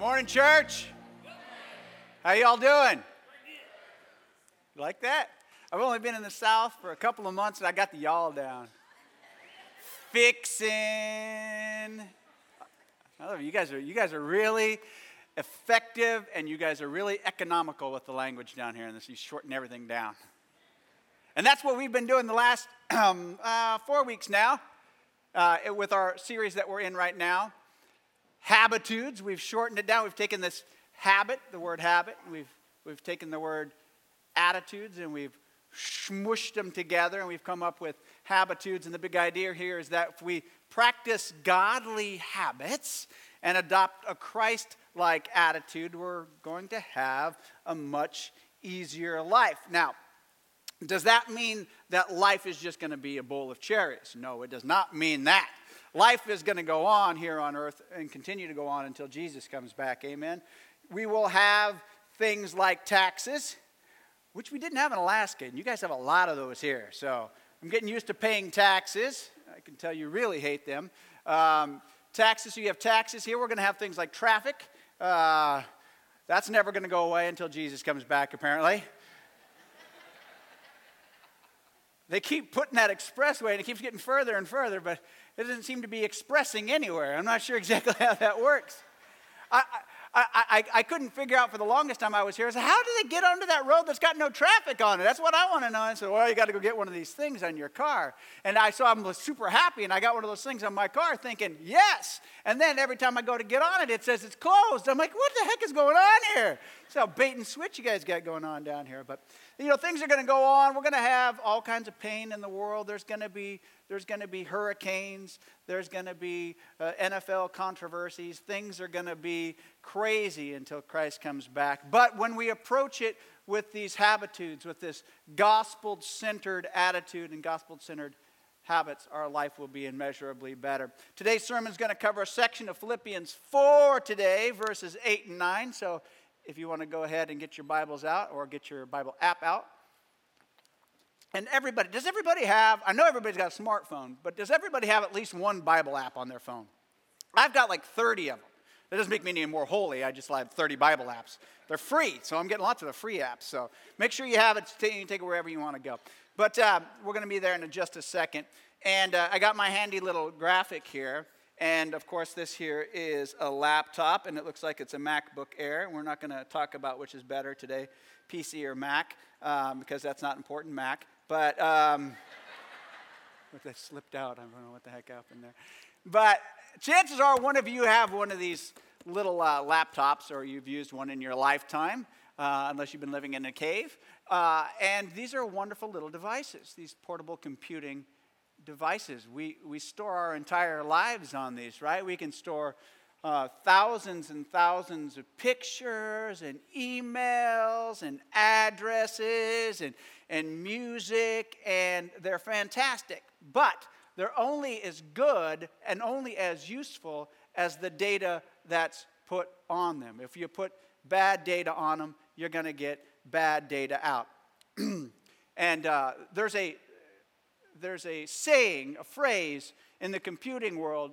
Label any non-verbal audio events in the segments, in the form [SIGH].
Morning, church. How y'all doing? You like that? I've only been in the South for a couple of months and I got the y'all down. Fixin'. I love you. You guys are you guys are really effective and you guys are really economical with the language down here and this you shorten everything down. And that's what we've been doing the last [CLEARS THROAT] um, uh, four weeks now uh, with our series that we're in right now. Habitudes, we've shortened it down. We've taken this habit, the word habit, we've, we've taken the word attitudes and we've smushed them together and we've come up with habitudes. And the big idea here is that if we practice godly habits and adopt a Christ like attitude, we're going to have a much easier life. Now, does that mean that life is just going to be a bowl of cherries? No, it does not mean that. Life is going to go on here on earth and continue to go on until Jesus comes back. Amen. We will have things like taxes, which we didn't have in Alaska. And you guys have a lot of those here. So I'm getting used to paying taxes. I can tell you really hate them. Um, taxes, so you have taxes here. We're going to have things like traffic. Uh, that's never going to go away until Jesus comes back, apparently. They keep putting that expressway and it keeps getting further and further, but it doesn't seem to be expressing anywhere. I'm not sure exactly [LAUGHS] how that works. I, I, I, I couldn't figure out for the longest time I was here. I said, how do they get onto that road that's got no traffic on it? That's what I want to know. I said, well, you got to go get one of these things on your car. And I saw I'm super happy, and I got one of those things on my car thinking, yes. And then every time I go to get on it, it says it's closed. I'm like, what the heck is going on here? It's So bait and switch you guys got going on down here. But you know, things are going to go on. We're going to have all kinds of pain in the world. There's going to be there's going to be hurricanes. There's going to be uh, NFL controversies. Things are going to be crazy until Christ comes back. But when we approach it with these habitudes, with this gospel-centered attitude and gospel-centered habits, our life will be immeasurably better. Today's sermon is going to cover a section of Philippians 4 today, verses 8 and 9. So if you want to go ahead and get your Bibles out or get your Bible app out. And everybody, does everybody have, I know everybody's got a smartphone, but does everybody have at least one Bible app on their phone? I've got like 30 of them. That doesn't make me any more holy. I just have 30 Bible apps. They're free, so I'm getting lots of the free apps. So make sure you have it. You take it wherever you want to go. But uh, we're going to be there in just a second. And uh, I got my handy little graphic here. And of course, this here is a laptop, and it looks like it's a MacBook Air. We're not going to talk about which is better today, PC or Mac, um, because that's not important, Mac. But um, [LAUGHS] that slipped out. I don't know what the heck happened there. But chances are one of you have one of these little uh, laptops, or you've used one in your lifetime, uh, unless you've been living in a cave. Uh, and these are wonderful little devices, these portable computing devices. We, we store our entire lives on these, right? We can store uh, thousands and thousands of pictures and emails and addresses and, and music, and they're fantastic. But they're only as good and only as useful as the data that's put on them. If you put bad data on them, you're going to get bad data out. [CLEARS THROAT] and uh, there's a there's a saying, a phrase in the computing world.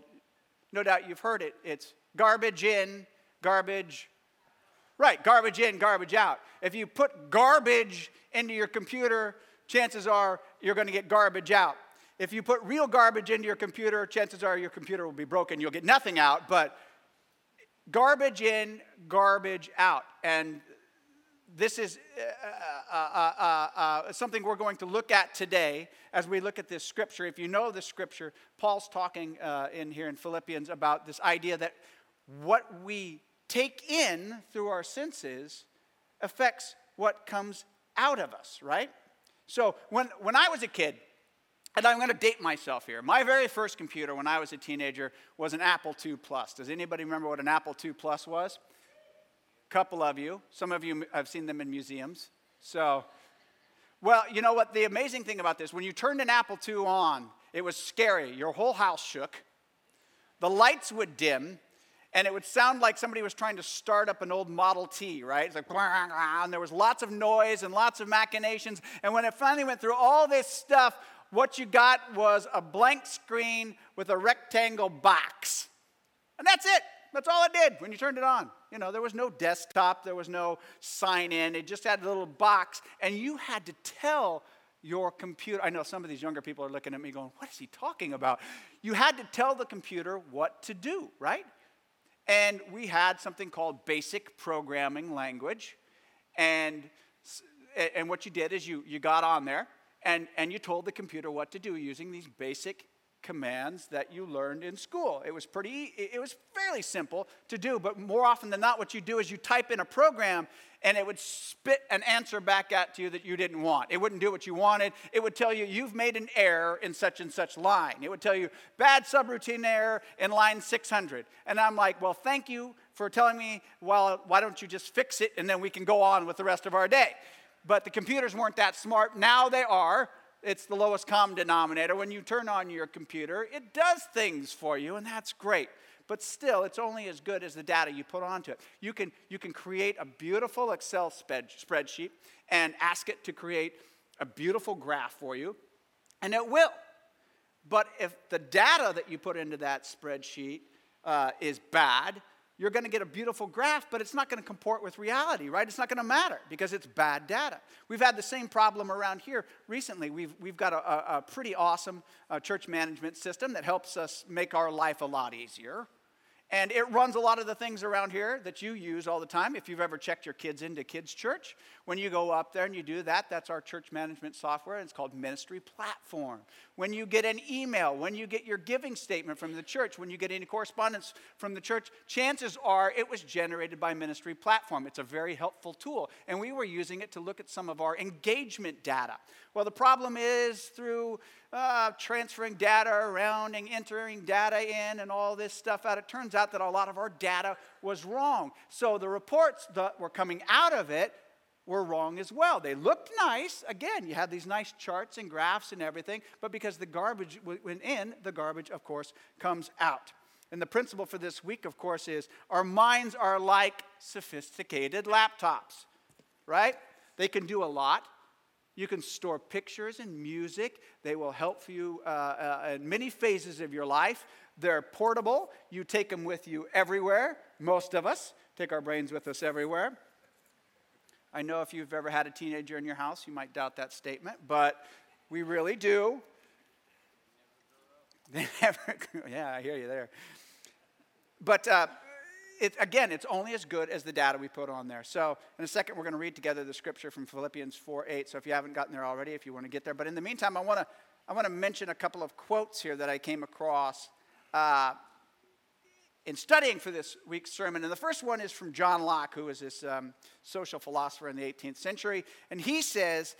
No doubt you've heard it. It's garbage in, garbage. Right, garbage in, garbage out. If you put garbage into your computer, chances are you're going to get garbage out. If you put real garbage into your computer, chances are your computer will be broken. You'll get nothing out, but garbage in, garbage out. And this is uh uh, uh, uh, uh, something we're going to look at today as we look at this scripture. If you know the scripture, Paul's talking uh, in here in Philippians about this idea that what we take in through our senses affects what comes out of us, right? So when, when I was a kid, and I'm going to date myself here. My very first computer when I was a teenager was an Apple II Plus. Does anybody remember what an Apple II Plus was? Couple of you. Some of you have seen them in museums. So, well, you know what? The amazing thing about this, when you turned an Apple II on, it was scary. Your whole house shook. The lights would dim, and it would sound like somebody was trying to start up an old Model T, right? It's like, and there was lots of noise and lots of machinations. And when it finally went through all this stuff, what you got was a blank screen with a rectangle box. And that's it. That's all it did when you turned it on. You know, there was no desktop, there was no sign in. It just had a little box, and you had to tell your computer. I know some of these younger people are looking at me going, What is he talking about? You had to tell the computer what to do, right? And we had something called basic programming language. And, and what you did is you, you got on there and, and you told the computer what to do using these basic commands that you learned in school. It was pretty, it was fairly simple to do, but more often than not, what you do is you type in a program and it would spit an answer back at you that you didn't want. It wouldn't do what you wanted. It would tell you, you've made an error in such and such line. It would tell you, bad subroutine error in line 600. And I'm like, well, thank you for telling me, well, why don't you just fix it and then we can go on with the rest of our day. But the computers weren't that smart. Now they are it's the lowest common denominator. When you turn on your computer, it does things for you, and that's great. But still, it's only as good as the data you put onto it. You can, you can create a beautiful Excel spreadsheet and ask it to create a beautiful graph for you, and it will. But if the data that you put into that spreadsheet uh, is bad, you're going to get a beautiful graph, but it's not going to comport with reality, right? It's not going to matter because it's bad data. We've had the same problem around here recently. We've, we've got a, a pretty awesome uh, church management system that helps us make our life a lot easier. And it runs a lot of the things around here that you use all the time. If you've ever checked your kids into kids' church, when you go up there and you do that, that's our church management software. It's called Ministry Platform. When you get an email, when you get your giving statement from the church, when you get any correspondence from the church, chances are it was generated by Ministry Platform. It's a very helpful tool. And we were using it to look at some of our engagement data. Well, the problem is through uh, transferring data around and entering data in and all this stuff out, it turns out that a lot of our data was wrong. So the reports that were coming out of it were wrong as well. They looked nice. Again, you had these nice charts and graphs and everything, but because the garbage went in, the garbage, of course, comes out. And the principle for this week, of course, is our minds are like sophisticated laptops, right? They can do a lot. You can store pictures and music. They will help you uh, uh, in many phases of your life. They're portable. You take them with you everywhere. Most of us take our brains with us everywhere. I know if you've ever had a teenager in your house, you might doubt that statement, but we really do. [LAUGHS] They never, [LAUGHS] yeah, I hear you there. But uh, it, again, it's only as good as the data we put on there. So, in a second, we're going to read together the scripture from Philippians 4 8. So, if you haven't gotten there already, if you want to get there. But in the meantime, I want to I want to mention a couple of quotes here that I came across uh, in studying for this week's sermon. And the first one is from John Locke, who was this um, social philosopher in the 18th century. And he says,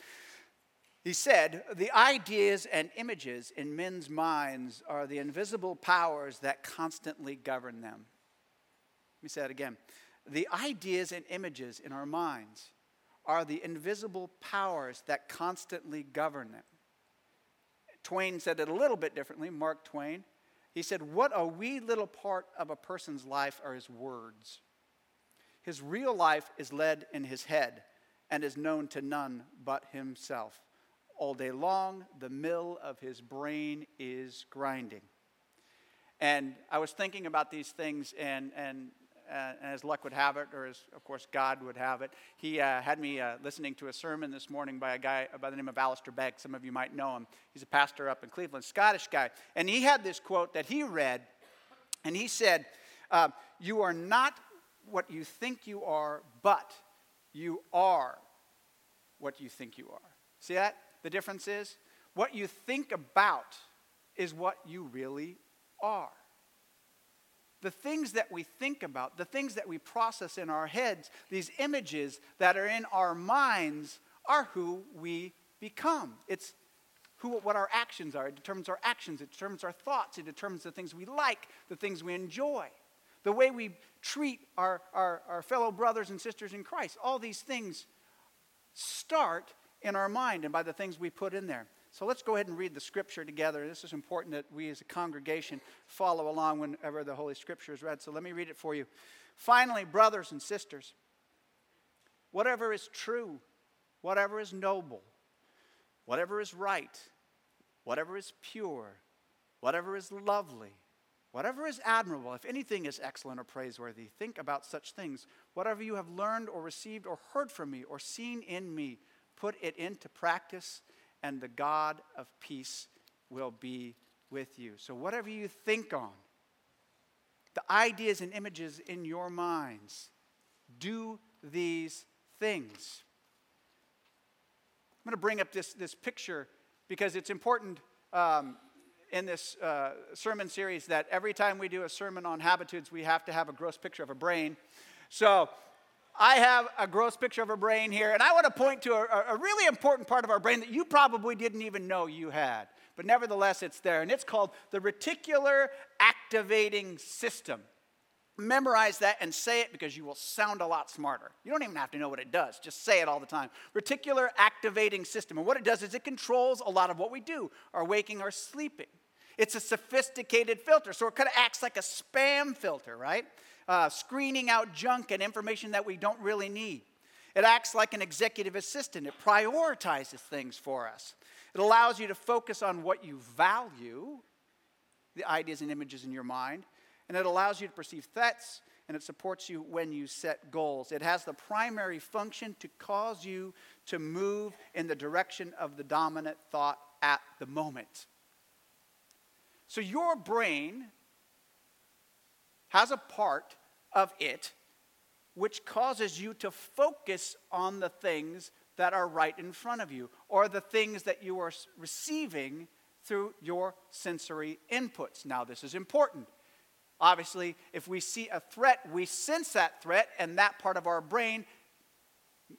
he said, the ideas and images in men's minds are the invisible powers that constantly govern them. Let me say that again. The ideas and images in our minds are the invisible powers that constantly govern them. Twain said it a little bit differently, Mark Twain. He said, What a wee little part of a person's life are his words. His real life is led in his head and is known to none but himself. All day long, the mill of his brain is grinding. And I was thinking about these things, and, and uh, as luck would have it, or as of course God would have it, he uh, had me uh, listening to a sermon this morning by a guy by the name of Alistair Begg. Some of you might know him. He's a pastor up in Cleveland, Scottish guy. And he had this quote that he read, and he said, uh, You are not what you think you are, but you are what you think you are. See that? The difference is what you think about is what you really are the things that we think about, the things that we process in our heads, these images that are in our minds, are who we become. It's who, what our actions are. It determines our actions, it determines our thoughts, it determines the things we like, the things we enjoy, the way we treat our, our, our fellow brothers and sisters in Christ. All these things start in our mind and by the things we put in there. So let's go ahead and read the scripture together. This is important that we as a congregation follow along whenever the Holy Scripture is read. So let me read it for you. Finally, brothers and sisters, whatever is true, whatever is noble, whatever is right, whatever is pure, whatever is lovely, Whatever is admirable, if anything is excellent or praiseworthy, think about such things. Whatever you have learned or received or heard from me or seen in me, put it into practice, and the God of peace will be with you. So, whatever you think on, the ideas and images in your minds, do these things. I'm going to bring up this, this picture because it's important um, in this uh, sermon series that every time we do a sermon on habitudes, we have to have a gross picture of a brain. So I have a gross picture of a brain here, and I want to point to a, a really important part of our brain that you probably didn't even know you had. But nevertheless, it's there, and it's called the reticular activating system. Memorize that and say it because you will sound a lot smarter. You don't even have to know what it does, just say it all the time. Reticular activating system. And what it does is it controls a lot of what we do our waking, our sleeping. It's a sophisticated filter, so it kind of acts like a spam filter, right? Uh, screening out junk and information that we don't really need. It acts like an executive assistant, it prioritizes things for us. It allows you to focus on what you value, the ideas and images in your mind and it allows you to perceive threats and it supports you when you set goals. It has the primary function to cause you to move in the direction of the dominant thought at the moment. So your brain has a part of it which causes you to focus on the things that are right in front of you or the things that you are receiving through your sensory inputs. Now, this is important Obviously, if we see a threat, we sense that threat, and that part of our brain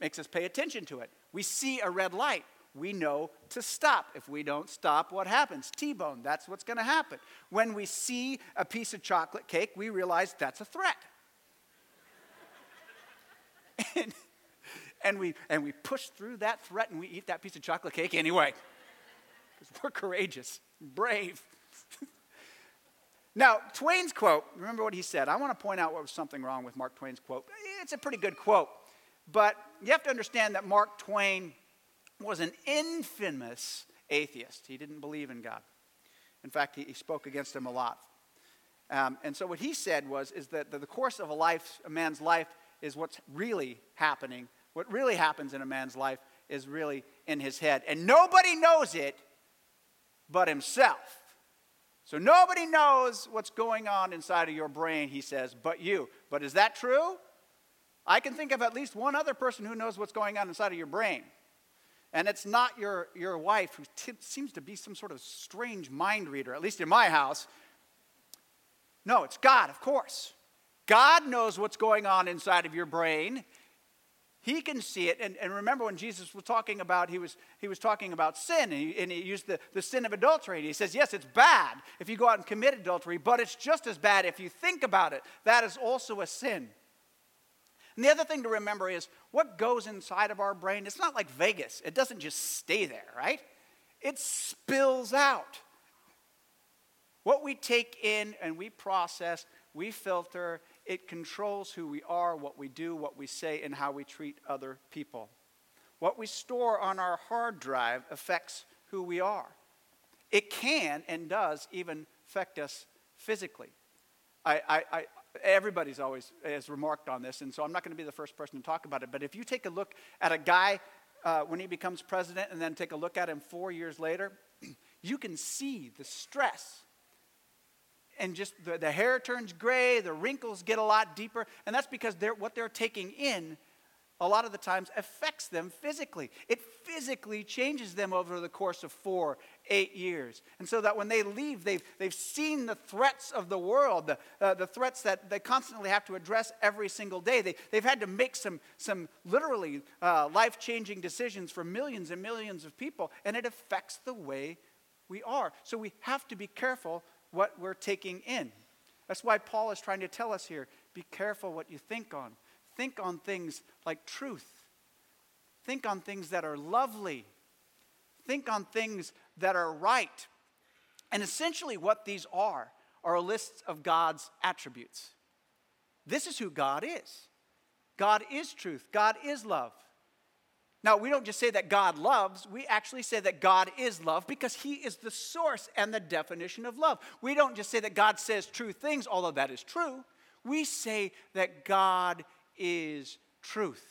makes us pay attention to it. We see a red light, we know to stop. If we don't stop, what happens? T bone, that's what's going to happen. When we see a piece of chocolate cake, we realize that's a threat. [LAUGHS] and, and, we, and we push through that threat and we eat that piece of chocolate cake anyway. Because we're courageous, brave. [LAUGHS] Now, Twain's quote, remember what he said. I want to point out what was something wrong with Mark Twain's quote. It's a pretty good quote, but you have to understand that Mark Twain was an infamous atheist. He didn't believe in God. In fact, he, he spoke against him a lot. Um, and so what he said was is that the, course of a life, a man's life, is what's really happening. What really happens in a man's life is really in his head. And nobody knows it but himself. So nobody knows what's going on inside of your brain, he says, but you. But is that true? I can think of at least one other person who knows what's going on inside of your brain. And it's not your, your wife, who t- seems to be some sort of strange mind reader, at least in my house. No, it's God, of course. God knows what's going on inside of your brain. He can see it. And, and remember when Jesus was talking about, he was, he was talking about sin, and he, and he used the, the sin of adultery. And he says, yes, it's bad if you go out and commit adultery, but it's just as bad if you think about it. That is also a sin. And the other thing to remember is what goes inside of our brain, it's not like Vegas. It doesn't just stay there, right? It spills out. What we take in and we process, we filter, it controls who we are, what we do, what we say, and how we treat other people. What we store on our hard drive affects who we are. It can and does even affect us physically. I, I, everybody's always has remarked on this, and so I'm not going to be the first person to talk about it. But if you take a look at a guy uh, when he becomes president and then take a look at him four years later, [CLEARS THROAT] you can see the stress and just the, the hair turns gray, the wrinkles get a lot deeper, and that's because they're, what they're taking in a lot of the times affects them physically. It physically changes them over the course of four, eight years. And so that when they leave, they've, they've seen the threats of the world, the, uh, the threats that they constantly have to address every single day. They, they've had to make some, some literally uh, life changing decisions for millions and millions of people, and it affects the way we are. So we have to be careful what we're taking in. That's why Paul is trying to tell us here be careful what you think on. Think on things like truth. Think on things that are lovely. Think on things that are right. And essentially, what these are are a list of God's attributes. This is who God is. God is truth. God is love. Now, we don't just say that God loves, we actually say that God is love because He is the source and the definition of love. We don't just say that God says true things, although that is true. We say that God is truth.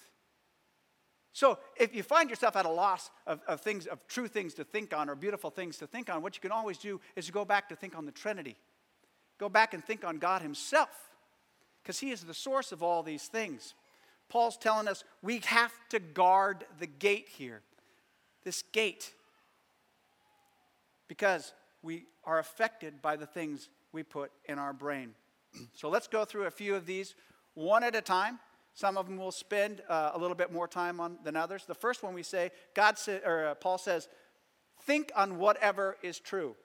So, if you find yourself at a loss of, of things, of true things to think on or beautiful things to think on, what you can always do is go back to think on the Trinity. Go back and think on God Himself, because He is the source of all these things. Paul's telling us we have to guard the gate here. This gate. Because we are affected by the things we put in our brain. [CLEARS THROAT] so let's go through a few of these one at a time. Some of them we'll spend uh, a little bit more time on than others. The first one we say, God sa- or uh, Paul says, think on whatever is true.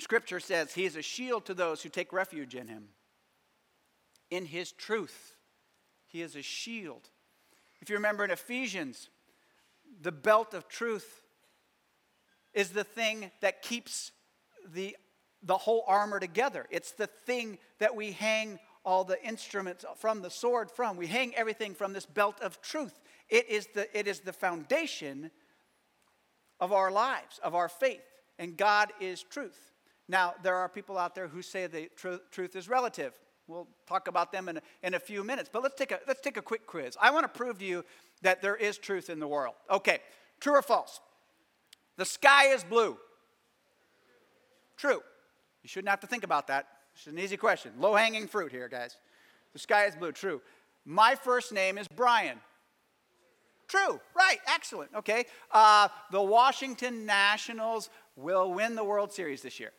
Scripture says he is a shield to those who take refuge in him in his truth. He is a shield. If you remember in Ephesians, the belt of truth is the thing that keeps the, the whole armor together. It's the thing that we hang all the instruments from the sword from. We hang everything from this belt of truth. It is the, it is the foundation of our lives, of our faith. And God is truth. Now, there are people out there who say the tr- truth is relative. We'll talk about them in a, in a few minutes. But let's take, a, let's take a quick quiz. I want to prove to you that there is truth in the world. Okay, true or false? The sky is blue. True. You shouldn't have to think about that. It's an easy question. Low hanging fruit here, guys. The sky is blue. True. My first name is Brian. True. Right. Excellent. Okay. Uh, the Washington Nationals will win the World Series this year.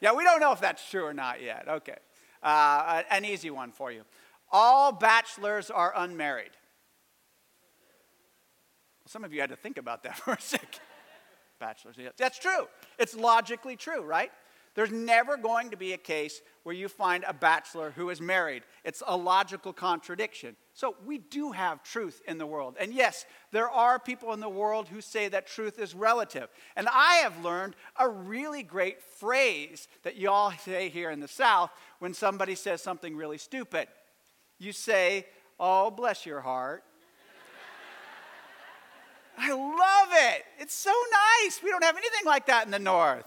Yeah, we don't know if that's true or not yet. Okay. Uh, an easy one for you. All bachelors are unmarried. Some of you had to think about that [LAUGHS] for a second. Bachelors. That's true. It's logically true, right? There's never going to be a case where you find a bachelor who is married. It's a logical contradiction. So we do have truth in the world. And yes, there are people in the world who say that truth is relative. And I have learned a really great phrase that y'all say here in the South when somebody says something really stupid. You say, Oh, bless your heart. I love it. It's so nice. We don't have anything like that in the North.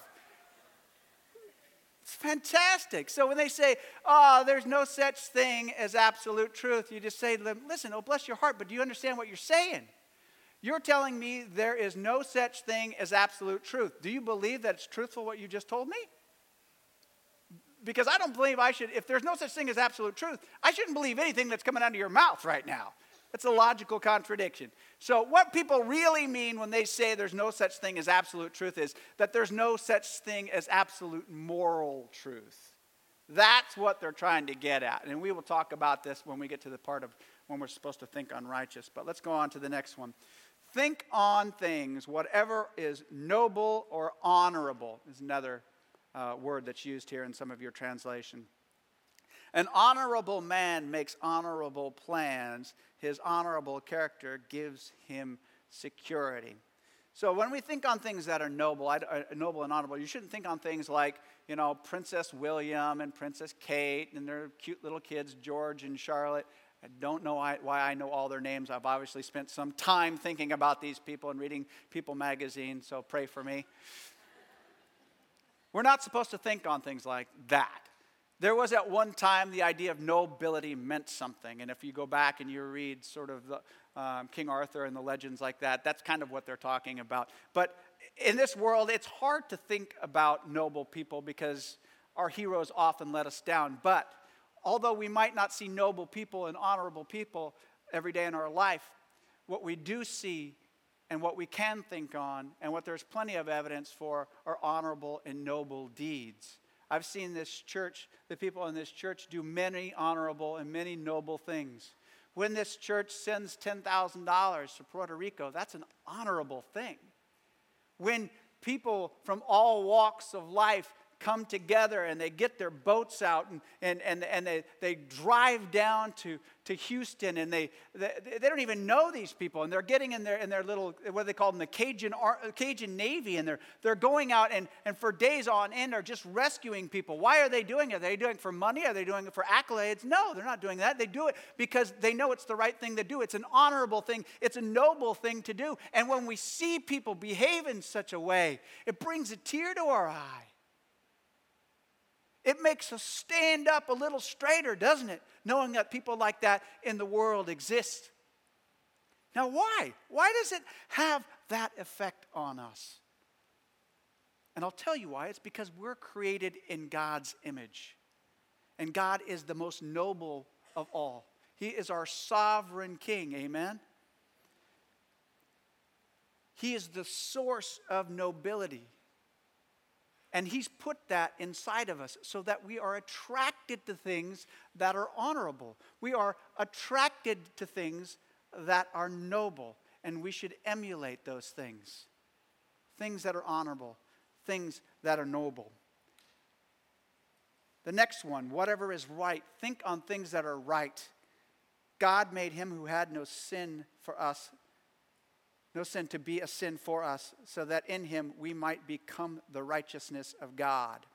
It's fantastic. So when they say, oh, there's no such thing as absolute truth, you just say to them, listen, oh, bless your heart, but do you understand what you're saying? You're telling me there is no such thing as absolute truth. Do you believe that it's truthful what you just told me? Because I don't believe I should, if there's no such thing as absolute truth, I shouldn't believe anything that's coming out of your mouth right now. That's a logical contradiction. So, what people really mean when they say there's no such thing as absolute truth is that there's no such thing as absolute moral truth. That's what they're trying to get at. And we will talk about this when we get to the part of when we're supposed to think on righteous. But let's go on to the next one. Think on things, whatever is noble or honorable, is another uh, word that's used here in some of your translation. An honorable man makes honorable plans. His honorable character gives him security. So when we think on things that are noble, uh, noble and honorable, you shouldn't think on things like, you know, Princess William and Princess Kate and their cute little kids, George and Charlotte. I don't know why I know all their names. I've obviously spent some time thinking about these people and reading People magazine, so pray for me. We're not supposed to think on things like that. There was at one time the idea of nobility meant something. And if you go back and you read sort of the, um, King Arthur and the legends like that, that's kind of what they're talking about. But in this world, it's hard to think about noble people because our heroes often let us down. But although we might not see noble people and honorable people every day in our life, what we do see and what we can think on and what there's plenty of evidence for are honorable and noble deeds. I've seen this church, the people in this church, do many honorable and many noble things. When this church sends $10,000 to Puerto Rico, that's an honorable thing. When people from all walks of life come together and they get their boats out and, and, and, and they, they drive down to, to Houston and they, they, they don't even know these people and they're getting in their, in their little, what do they call them, the Cajun, Cajun Navy and they're, they're going out and, and for days on end are just rescuing people. Why are they doing it? Are they doing it for money? Are they doing it for accolades? No, they're not doing that. They do it because they know it's the right thing to do. It's an honorable thing. It's a noble thing to do. And when we see people behave in such a way, it brings a tear to our eye. It makes us stand up a little straighter, doesn't it? Knowing that people like that in the world exist. Now, why? Why does it have that effect on us? And I'll tell you why. It's because we're created in God's image. And God is the most noble of all. He is our sovereign king. Amen? He is the source of nobility. And He's put that inside of us so that we are attracted to things that are honorable. We are attracted to things that are noble, and we should emulate those things. Things that are honorable, things that are noble. The next one, whatever is right, think on things that are right. God made him who had no sin for us no sin to be a sin for us, so that in him we might become the righteousness of God.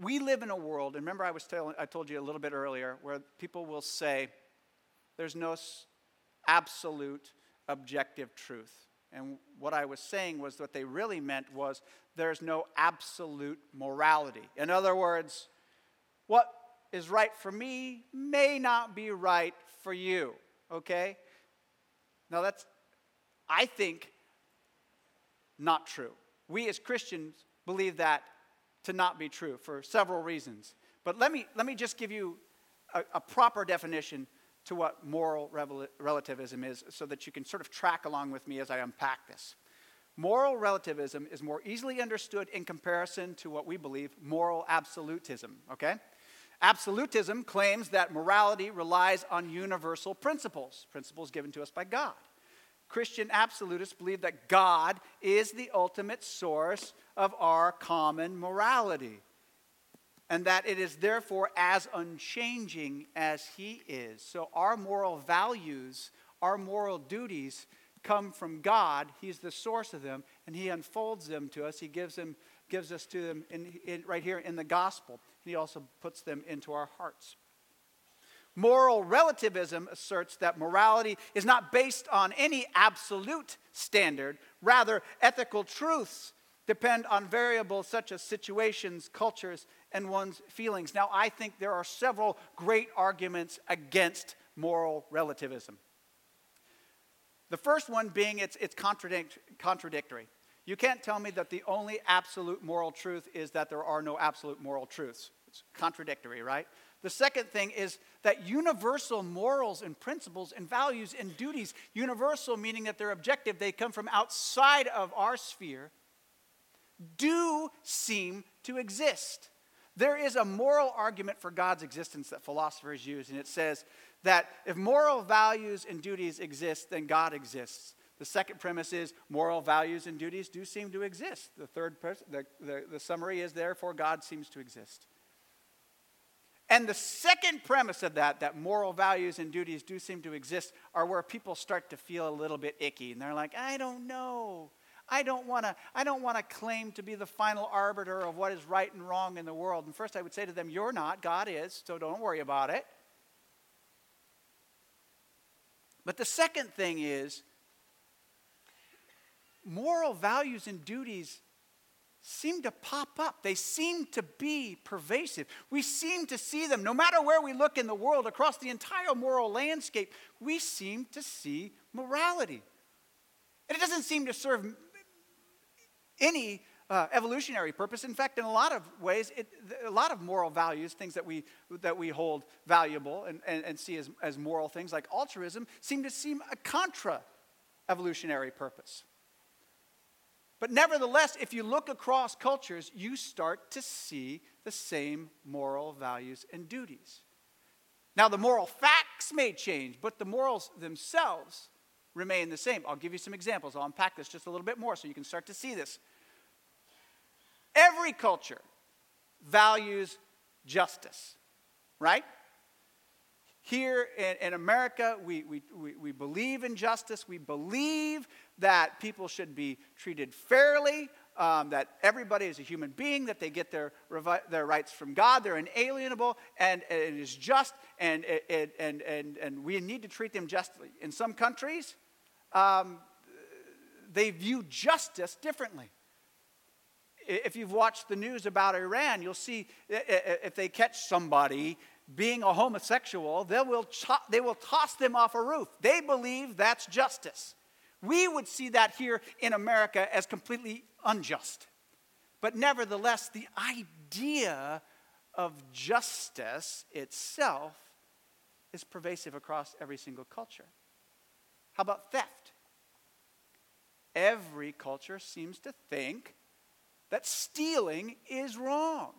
We live in a world, and remember I was telling, I told you a little bit earlier, where people will say there's no absolute objective truth. And what I was saying was what they really meant was there's no absolute morality. In other words, what is right for me may not be right for you okay? Now, that's, I think, not true. We as Christians believe that to not be true for several reasons. But let me, let me just give you a, a proper definition to what moral relativism is so that you can sort of track along with me as I unpack this. Moral relativism is more easily understood in comparison to what we believe moral absolutism, okay? Absolutism claims that morality relies on universal principles, principles given to us by God. Christian absolutists believe that God is the ultimate source of our common morality, and that it is therefore as unchanging as He is. So, our moral values, our moral duties, come from God. He's the source of them, and He unfolds them to us. He gives them gives us to them in, in, right here in the gospel. He also puts them into our hearts. Moral relativism asserts that morality is not based on any absolute standard. Rather, ethical truths depend on variables such as situations, cultures, and one's feelings. Now, I think there are several great arguments against moral relativism. The first one being it's, it's contradict, contradictory. You can't tell me that the only absolute moral truth is that there are no absolute moral truths. It's contradictory, right? The second thing is that universal morals and principles and values and duties, universal meaning that they're objective, they come from outside of our sphere, do seem to exist. There is a moral argument for God's existence that philosophers use, and it says that if moral values and duties exist, then God exists. The second premise is moral values and duties do seem to exist. The third, pres- the, the, the summary is therefore God seems to exist. And the second premise of that, that moral values and duties do seem to exist, are where people start to feel a little bit icky. And they're like, I don't know. I don't want to I don't want to claim to be the final arbiter of what is right and wrong in the world. And first I would say to them, you're not, God is, so don't worry about it. But the second thing is moral values and duties seem to pop up. They seem to be pervasive. We seem to see them. No matter where we look in the world, across the entire moral landscape, we seem to see morality. And it doesn't seem to serve any uh, evolutionary purpose. In fact, in a lot of ways, it, a lot of moral values, things that we, that we hold valuable and, and, and see as, as moral things, like altruism, seem to seem a contra evolutionary purpose. But nevertheless, if you look across cultures, you start to see the same moral values and duties. Now, the moral facts may change, but the morals themselves remain the same. I'll give you some examples. I'll unpack this just a little bit more so you can start to see this. Every culture values justice, right? Here in, in America, we, we, we, believe in justice. We believe that people should be treated fairly, um, that everybody is a human being, that they get their, their rights from God, they're inalienable, and, and it is just, and, and, and, and, and we need to treat them justly. In some countries, um, they view justice differently. If you've watched the news about Iran, you'll see if they catch somebody being a homosexual, they will, they will toss them off a roof. They believe that's justice. We would see that here in America as completely unjust. But nevertheless, the idea of justice itself is pervasive across every single culture. How about theft? Every culture seems to think that stealing is wrong.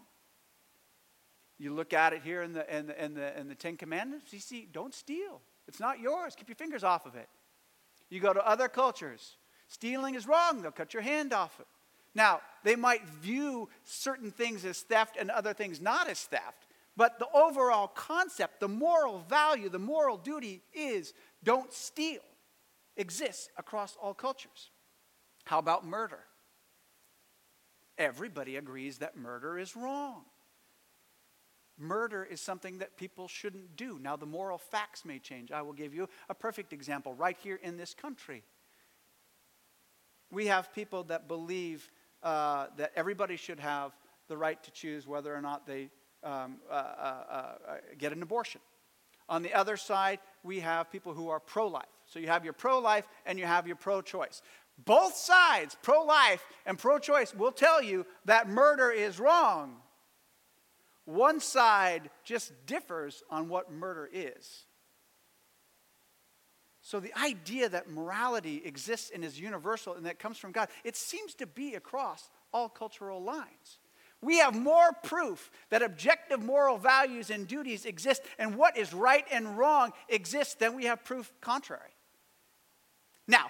You look at it here in the, in the, in the, in the Ten Commandments, you see, don't steal. It's not yours. Keep your fingers off of it. You go to other cultures, stealing is wrong. They'll cut your hand off it. Now, they might view certain things as theft and other things not as theft, but the overall concept, the moral value, the moral duty is don't steal, exists across all cultures. How about murder? Everybody agrees that murder is wrong. Murder is something that people shouldn't do. Now, the moral facts may change. I will give you a perfect example right here in this country. We have people that believe uh, that everybody should have the right to choose whether or not they um, uh, uh, uh get an abortion. On the other side, we have people who are pro life. So you have your pro life and you have your pro choice. Both sides, pro life and pro choice, will tell you that murder is wrong. One side just differs on what murder is. So the idea that morality exists and is universal and that comes from God, it seems to be across all cultural lines. We have more proof that objective moral values and duties exist and what is right and wrong exists than we have proof contrary. Now,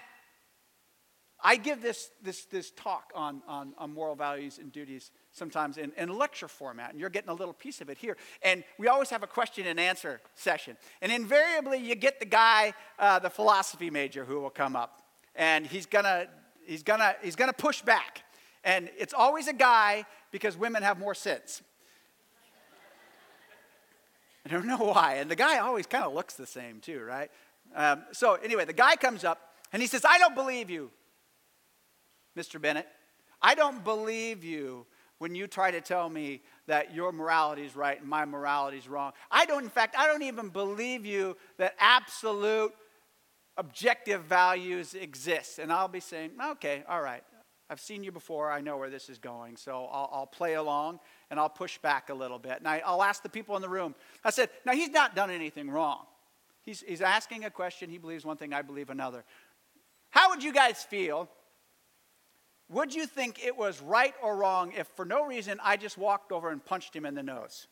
I give this, this, this talk on, on, on moral values and duties sometimes in, in lecture format, and you're getting a little piece of it here. And we always have a question and answer session. And invariably, you get the guy, uh, the philosophy major, who will come up, and he's gonna, he's, gonna, he's gonna push back. And it's always a guy because women have more sense. I don't know why. And the guy always kind of looks the same, too, right? Um, so, anyway, the guy comes up and he says, I don't believe you. Mr. Bennett. I don't believe you when you try to tell me that your morality is right and my morality is wrong. I don't, in fact, I don't even believe you that absolute objective values exist. And I'll be saying, okay, all right, I've seen you before. I know where this is going. So I'll, I'll play along and I'll push back a little bit. And I, will ask the people in the room. I said, now he's not done anything wrong. He's, he's asking a question. He believes one thing, I believe another. How would you guys feel would you think it was right or wrong if, for no reason, I just walked over and punched him in the nose?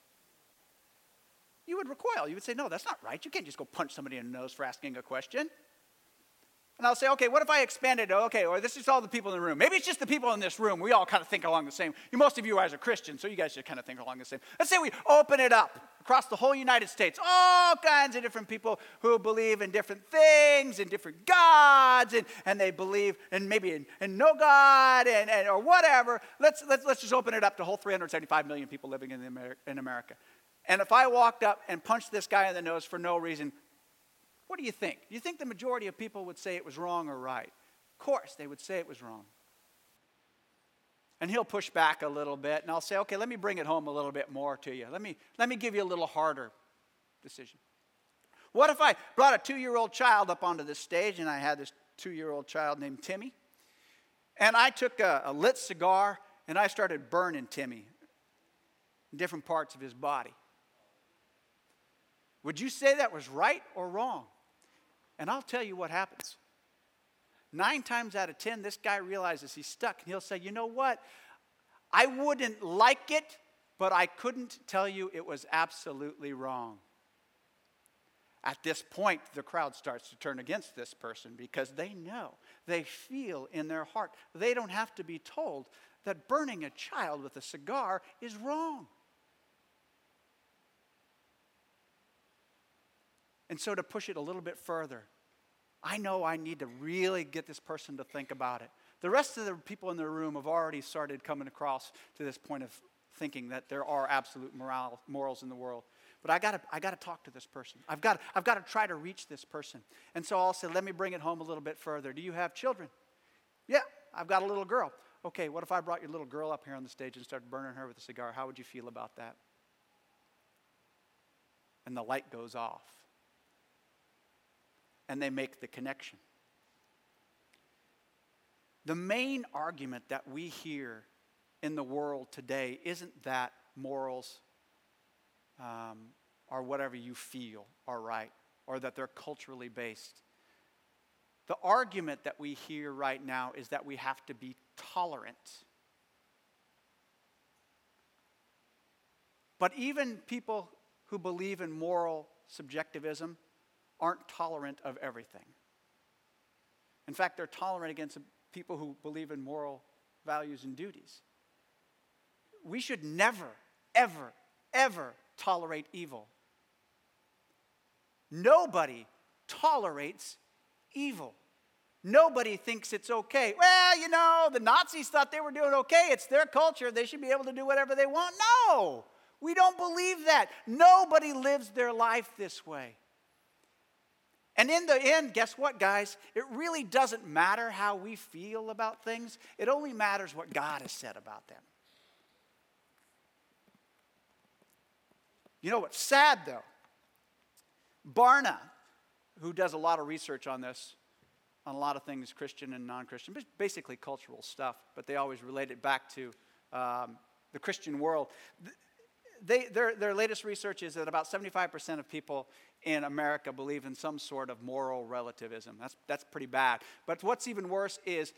You would recoil. You would say, No, that's not right. You can't just go punch somebody in the nose for asking a question. And I'll say, okay, what if I expanded? It? Okay, or this is all the people in the room. Maybe it's just the people in this room. We all kind of think along the same. Most of you guys are Christians, so you guys should kind of think along the same. Let's say we open it up across the whole United States. All kinds of different people who believe in different things and different gods, and, and they believe in maybe in, in no God and, and, or whatever. Let's, let's, let's just open it up to whole 375 million people living in, Amer- in America. And if I walked up and punched this guy in the nose for no reason, what do you think? Do you think the majority of people would say it was wrong or right? Of course, they would say it was wrong. And he'll push back a little bit, and I'll say, okay, let me bring it home a little bit more to you. Let me, let me give you a little harder decision. What if I brought a two year old child up onto this stage, and I had this two year old child named Timmy, and I took a, a lit cigar and I started burning Timmy in different parts of his body? Would you say that was right or wrong? And I'll tell you what happens. Nine times out of ten, this guy realizes he's stuck, and he'll say, You know what? I wouldn't like it, but I couldn't tell you it was absolutely wrong. At this point, the crowd starts to turn against this person because they know, they feel in their heart. They don't have to be told that burning a child with a cigar is wrong. And so, to push it a little bit further, I know I need to really get this person to think about it. The rest of the people in the room have already started coming across to this point of thinking that there are absolute moral, morals in the world. But I gotta, I gotta talk to this person. I've got, I've got to try to reach this person. And so I'll say, let me bring it home a little bit further. Do you have children? Yeah, I've got a little girl. Okay, what if I brought your little girl up here on the stage and started burning her with a cigar? How would you feel about that? And the light goes off. And they make the connection. The main argument that we hear in the world today isn't that morals um, whatever you feel are right or that they're culturally based. The argument that we hear right now is that we have to be tolerant. But even people who believe in moral subjectivism aren't tolerant of everything. In fact, they're tolerant against people who believe in moral values and duties. We should never, ever, ever tolerate evil. Nobody tolerates evil. Nobody thinks it's okay. Well, you know, the Nazis thought they were doing okay. It's their culture. They should be able to do whatever they want. No, we don't believe that. Nobody lives their life this way. And in the end, guess what, guys? It really doesn't matter how we feel about things, it only matters what God has said about them. You know what's sad, though? Barna, who does a lot of research on this, on a lot of things, Christian and non Christian, basically cultural stuff, but they always relate it back to um, the Christian world. They, their, their latest research is that about 75% of people in America believe in some sort of moral relativism. That's, that's pretty bad. But what's even worse is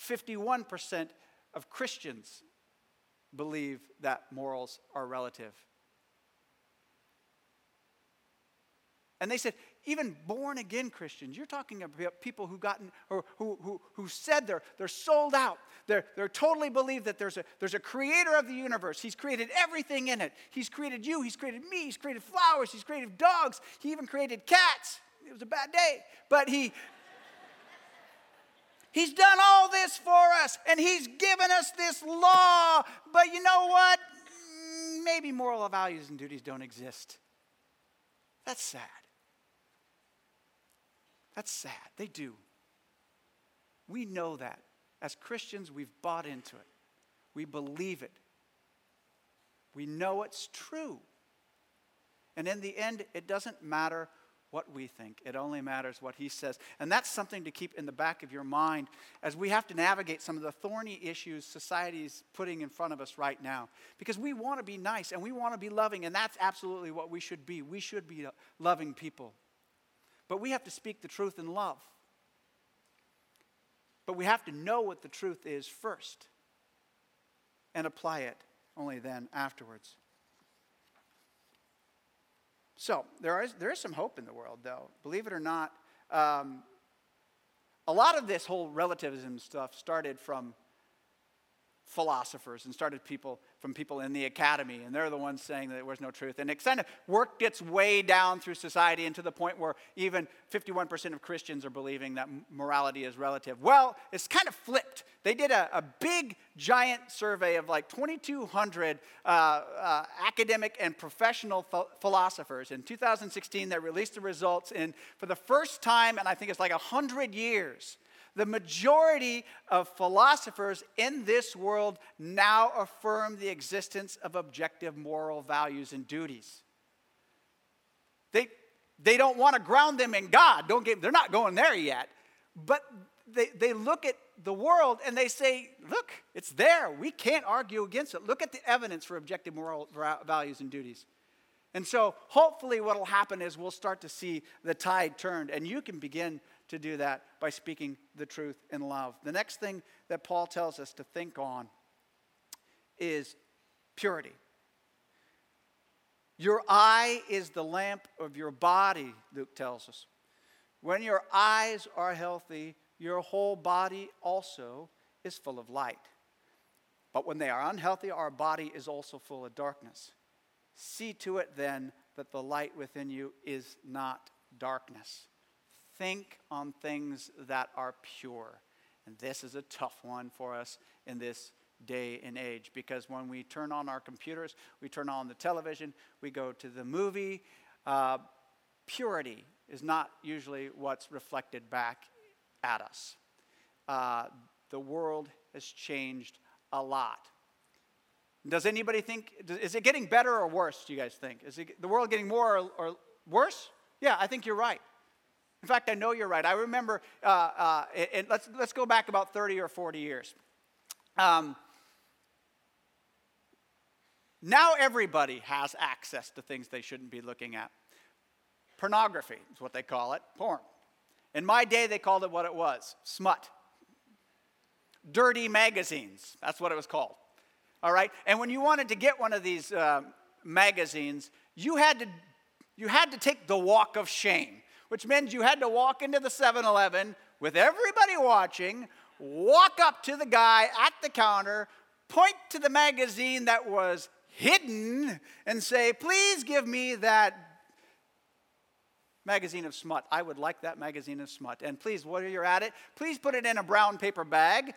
51% of Christians believe that morals are relative. And they said, even born again Christians, you're talking about people who gotten or who, who, who said they're, they're sold out. They're, they're totally believe that there's a, there's a creator of the universe. He's created everything in it. He's created you, he's created me, he's created flowers, he's created dogs, he even created cats. It was a bad day. But he He's done all this for us, and he's given us this law. But you know what? Maybe moral values and duties don't exist. That's sad. That's sad. They do. We know that. As Christians, we've bought into it. We believe it. We know it's true. And in the end, it doesn't matter what we think, it only matters what He says. And that's something to keep in the back of your mind as we have to navigate some of the thorny issues society is putting in front of us right now. Because we want to be nice and we want to be loving, and that's absolutely what we should be. We should be loving people. But we have to speak the truth in love. But we have to know what the truth is first and apply it only then afterwards. So, there is, there is some hope in the world, though. Believe it or not, um, a lot of this whole relativism stuff started from philosophers and started people from people in the academy and they're the ones saying that there was no truth. And it kind of worked its way down through society and to the point where even 51% of christians are believing that morality is relative. Well it's kind of flipped. They did a, a big giant survey of like 2200 uh, uh, academic and professional ph- philosophers. In 2016 they released the results and for the first time and i think it's like 100 years the majority of philosophers in this world now affirm the existence of objective moral values and duties. They, they don't want to ground them in God. Don't get, they're not going there yet. But they, they look at the world and they say, look, it's there. We can't argue against it. Look at the evidence for objective moral values and duties. And so, hopefully, what will happen is we'll start to see the tide turned, and you can begin to do that by speaking the truth in love. The next thing that Paul tells us to think on is purity. Your eye is the lamp of your body, Luke tells us. When your eyes are healthy, your whole body also is full of light. But when they are unhealthy, our body is also full of darkness. See to it then that the light within you is not darkness. Think on things that are pure. And this is a tough one for us in this day and age because when we turn on our computers, we turn on the television, we go to the movie, uh, purity is not usually what's reflected back at us. Uh, the world has changed a lot. Does anybody think, is it getting better or worse, do you guys think? Is it, the world getting more or, or, worse? Yeah, I think you're right. In fact, I know you're right. I remember, uh, uh, and let's, let's go back about 30 or 40 years. Um, now everybody has access to things they shouldn't be looking at. Pornography is what they call it, porn. In my day, they called it what it was smut. Dirty magazines, that's what it was called. All right? And when you wanted to get one of these uh, magazines, you had, to, you had to take the walk of shame, which meant you had to walk into the 7 Eleven with everybody watching, walk up to the guy at the counter, point to the magazine that was hidden, and say, Please give me that magazine of smut. I would like that magazine of smut. And please, while you're at it, please put it in a brown paper bag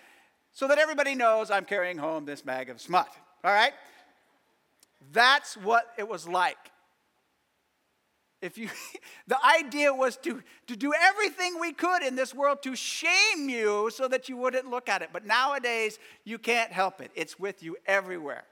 so that everybody knows I'm carrying home this bag of smut. All right? That's what it was like. If you, [LAUGHS] the idea was to, to do everything we could in this world to shame you so that you wouldn't look at it. But nowadays, you can't help it. It's with you everywhere.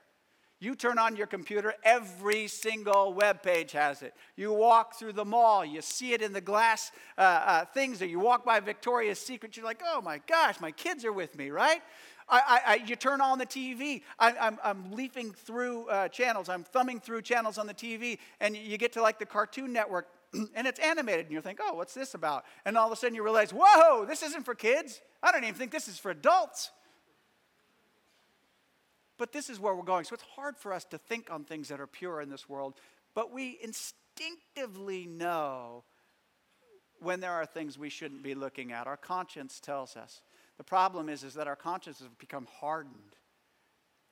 You turn on your computer, every single web page has it. You walk through the mall, you see it in the glass uh, uh, things, or you walk by Victoria's Secret, you're like, oh my gosh, my kids are with me, right? I, I, I, you turn on the TV. I, am leafing through uh, channels. I'm thumbing through channels on the TV, and you get to like the Cartoon Network, [CLEARS THROAT] and it's animated, and you think, oh, what's this about? And all of a sudden you realize, whoa, this isn't for kids. I don't even think this is for adults. But this is where we're going. So it's hard for us to think on things that are pure in this world, but we instinctively know when there are things we shouldn't be looking at. Our conscience tells us. The problem is, is that our conscience has become hardened,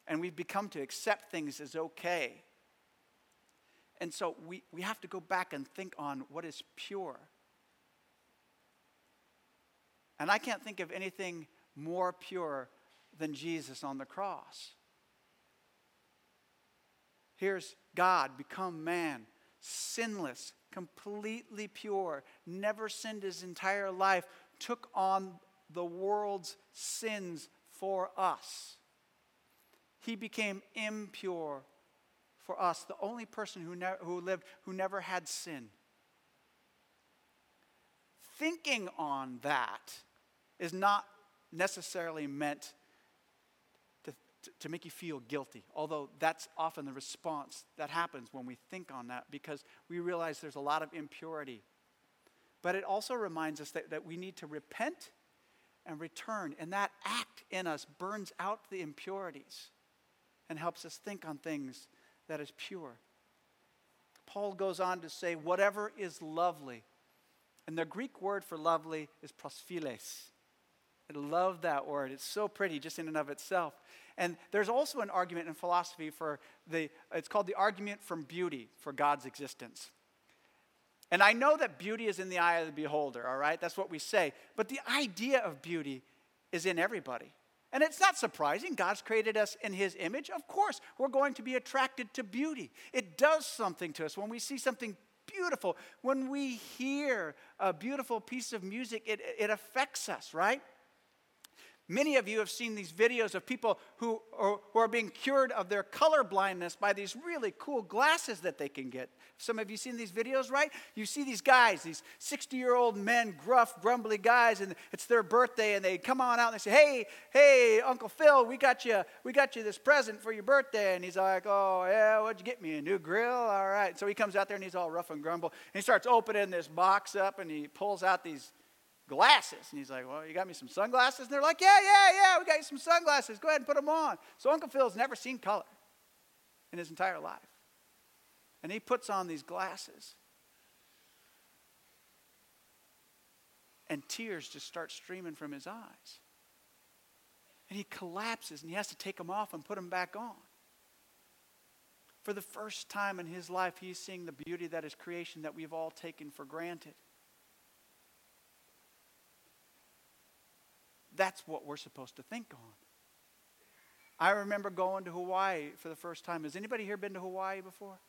and we've become to accept things as okay. And so we, we have to go back and think on what is pure. And I can't think of anything more pure than Jesus on the cross. Here's God become man, sinless, completely pure, never sinned his entire life, took on the world's sins for us. He became impure for us, the only person who, ne- who lived who never had sin. Thinking on that is not necessarily meant to, make you feel guilty, although that's often the response that happens when we think on that because we realize there's a lot of impurity. But it also reminds us that, that we need to repent and return, and that act in us burns out the impurities and helps us think on things that is pure. Paul goes on to say, whatever is lovely. And the Greek word for lovely is prosphiles. I love that word. It's so pretty just in and of itself. And there's also an argument in philosophy for the, it's called the argument from beauty for God's existence. And I know that beauty is in the eye of the beholder, all right? That's what we say. But the idea of beauty is in everybody. And it's not surprising. God's created us in His image. Of course, we're going to be attracted to beauty. It does something to us when we see something beautiful. When we hear a beautiful piece of music, it, it affects us, right? Many of you have seen these videos of people who are, who are being cured of their color blindness by these really cool glasses that they can get. Some of you seen these videos, right? You see these guys, these 60 year old men, gruff, grumbly guys, and it's their birthday, and they come on out and they say, Hey, hey, Uncle Phil, we got you, we got you this present for your birthday. And he's like, Oh, yeah, what'd you get me? A new grill? All right. So he comes out there and he's all rough and grumble. And he starts opening this box up and he pulls out these glasses. And he's like, Well, you got me some sunglasses? And they're like, Yeah, yeah, yeah, we got you some sunglasses. Go ahead and put them on. So Uncle Phil's never seen color in his entire life. And he puts on these glasses. And tears just start streaming from his eyes. And he collapses and he has to take them off and put them back on. For the first time in his life, he's seeing the beauty that is creation that we've all taken for granted. That's what we're supposed to think on. I remember going to Hawaii for the first time. Has anybody here been to Hawaii before?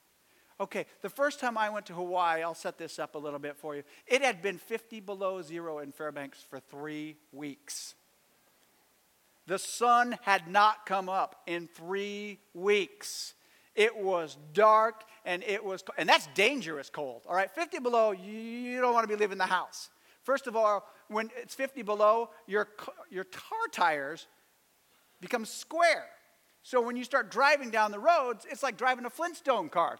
Okay, the first time I went to Hawaii, I'll set this up a little bit for you. It had been 50 below zero in Fairbanks for three weeks. The sun had not come up in three weeks. It was dark and it was, and that's dangerous cold. All right, 50 below, you don't want to be leaving the house. First of all, when it's 50 below, your, your car tires become square. So when you start driving down the roads, it's like driving a Flintstone car.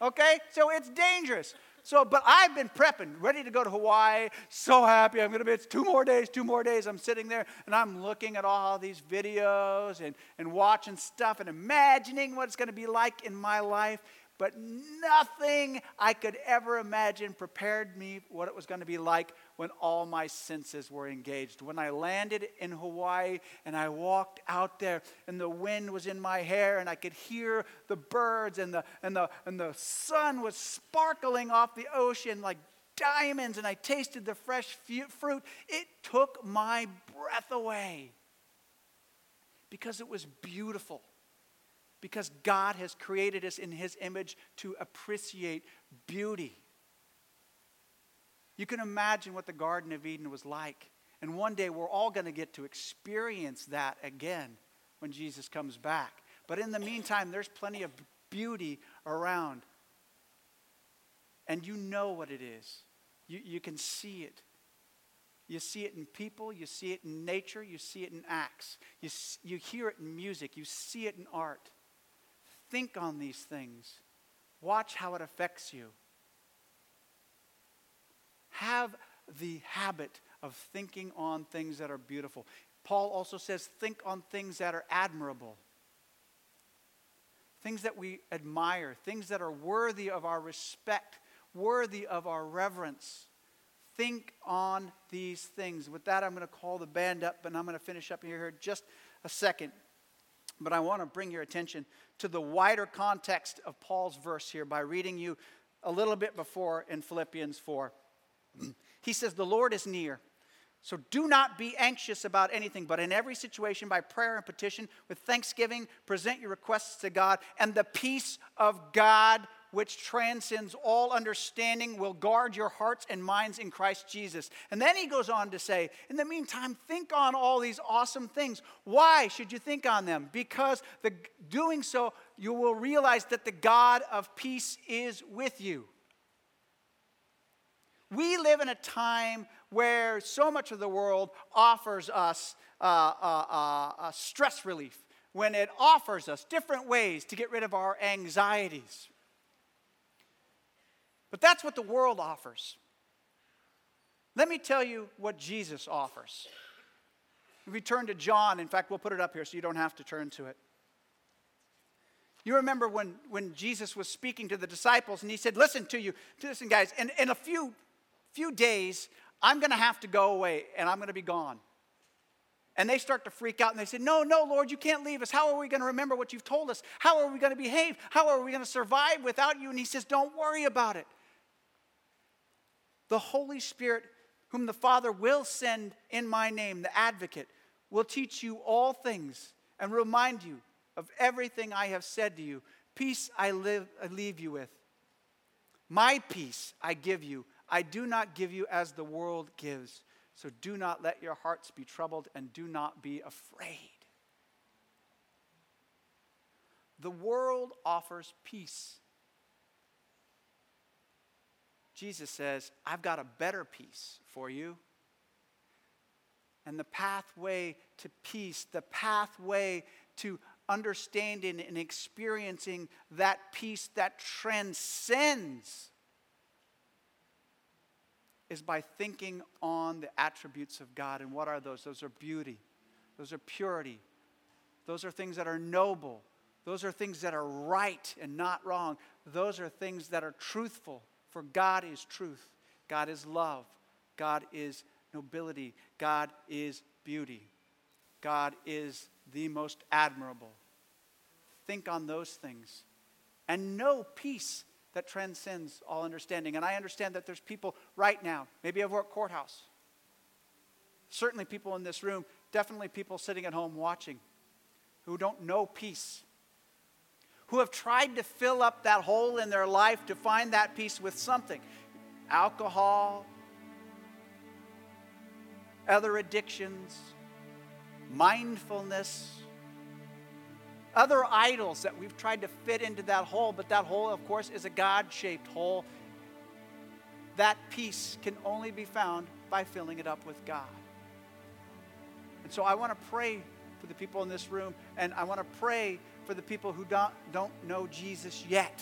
Okay? So it's dangerous. So, but I've been prepping, ready to go to Hawaii, so happy. I'm going to be, it's two more days, two more days. I'm sitting there and I'm looking at all these videos and, and watching stuff and imagining what it's going to be like in my life but nothing I could ever imagine prepared me what it was going to be like when all my senses were engaged. When I landed in Hawaii and I walked out there and the wind was in my hair and I could hear the birds and the, and the, and the sun was sparkling off the ocean like diamonds and I tasted the fresh fruit, it took my breath away because it was beautiful because God has created us in His image to appreciate beauty. You can imagine what the Garden of Eden was like. And one day we're all going to get to experience that again when Jesus comes back. But in the meantime, there's plenty of beauty around. And you know what it is, you, you can see it. You see it in people, you see it in nature, you see it in acts, you, you hear it in music, you see it in art. Think on these things. Watch how it affects you. Have the habit of thinking on things that are beautiful. Paul also says, think on things that are admirable, things that we admire, things that are worthy of our respect, worthy of our reverence. Think on these things. With that, I'm going to call the band up, and I'm going to finish up here just a second. But I want to bring your attention to the wider context of Paul's verse here by reading you a little bit before in Philippians 4. [CLEARS THROAT] he says, The Lord is near. So do not be anxious about anything, but in every situation, by prayer and petition, with thanksgiving, present your requests to God, and the peace of God, which transcends all understanding, will guard your hearts and minds in Christ Jesus. And then he goes on to say, in the meantime, think on all these awesome things. Why should you think on them? Because the, doing so, you will realize that the God of peace is with you. We live in a time where so much of the world offers us uh, uh, uh, stress relief, when it offers us different ways to get rid of our anxieties. But that's what the world offers. Let me tell you what Jesus offers. If we turn to John, in fact, we'll put it up here so you don't have to turn to it. You remember when, when Jesus was speaking to the disciples and he said, Listen to you, listen, guys, in, in a few, few days, I'm going to have to go away and I'm going to be gone. And they start to freak out and they say, No, no, Lord, you can't leave us. How are we going to remember what you've told us? How are we going to behave? How are we going to survive without you? And he says, Don't worry about it. The Holy Spirit, whom the Father will send in my name, the advocate, will teach you all things and remind you of everything I have said to you. Peace I, live, I leave you with. My peace I give you. I do not give you as the world gives. So do not let your hearts be troubled and do not be afraid. The world offers peace. Jesus says, I've got a better peace for you. And the pathway to peace, the pathway to understanding and experiencing that peace that transcends is by thinking on the attributes of God. And what are those? Those are beauty, those are purity, those are things that are noble, those are things that are right and not wrong, those are things that are truthful. For God is truth, God is love, God is nobility, God is beauty. God is the most admirable. Think on those things. And know peace that transcends all understanding. And I understand that there's people right now, maybe over at courthouse, certainly people in this room, definitely people sitting at home watching who don't know peace, who have tried to fill up that hole in their life to find that peace with something alcohol, other addictions, mindfulness, other idols that we've tried to fit into that hole, but that hole, of course, is a God shaped hole. That peace can only be found by filling it up with God. And so I want to pray for the people in this room, and I want to pray for the people who don't, don't know Jesus yet.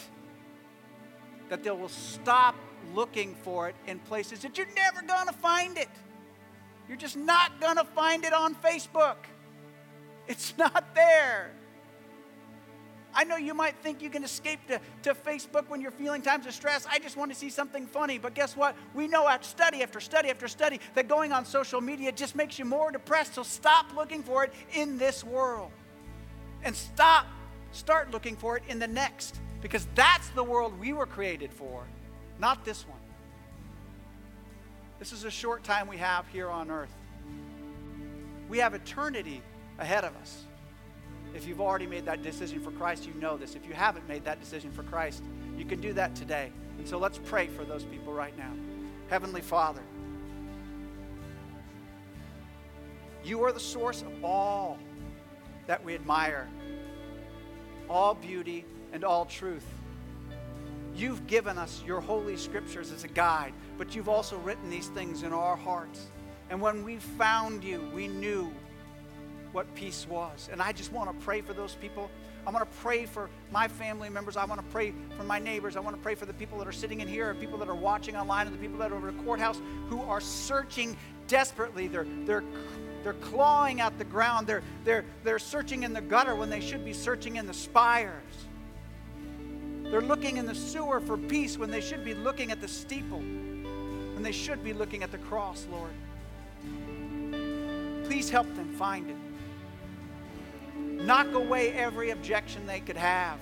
That they will stop looking for it in places that you're never going to find it. You're just not going to find it on Facebook. It's not there. I know you might think you can escape to, to Facebook when you're feeling times of stress. I just want to see something funny. But guess what? We know after study after study after study that going on social media just makes you more depressed. So stop looking for it in this world. And stop, start looking for it in the next. Because that's the world we were created for, not this one. This is a short time we have here on earth. We have eternity ahead of us. If you've already made that decision for Christ, you know this. If you haven't made that decision for Christ, you can do that today. And so let's pray for those people right now. Heavenly Father, you are the source of all that we admire, all beauty and all truth. You've given us your holy scriptures as a guide, but you've also written these things in our hearts. And when we found you, we knew what peace was. And I just want to pray for those people. I want to pray for my family members. I want to pray for my neighbors. I want to pray for the people that are sitting in here, people that are watching online, and the people that are over the courthouse who are searching desperately. They're, they're, they're clawing at the ground. They're, they're, they're searching in the gutter when they should be searching in the spires. They're looking in the sewer for peace when they should be looking at the steeple, when they should be looking at the cross, Lord. Please help them find it. Knock away every objection they could have.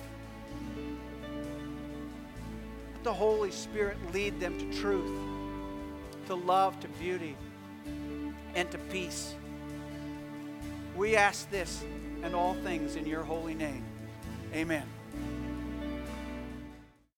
Let the Holy Spirit lead them to truth, to love, to beauty, and to peace. We ask this and all things in your holy name. Amen.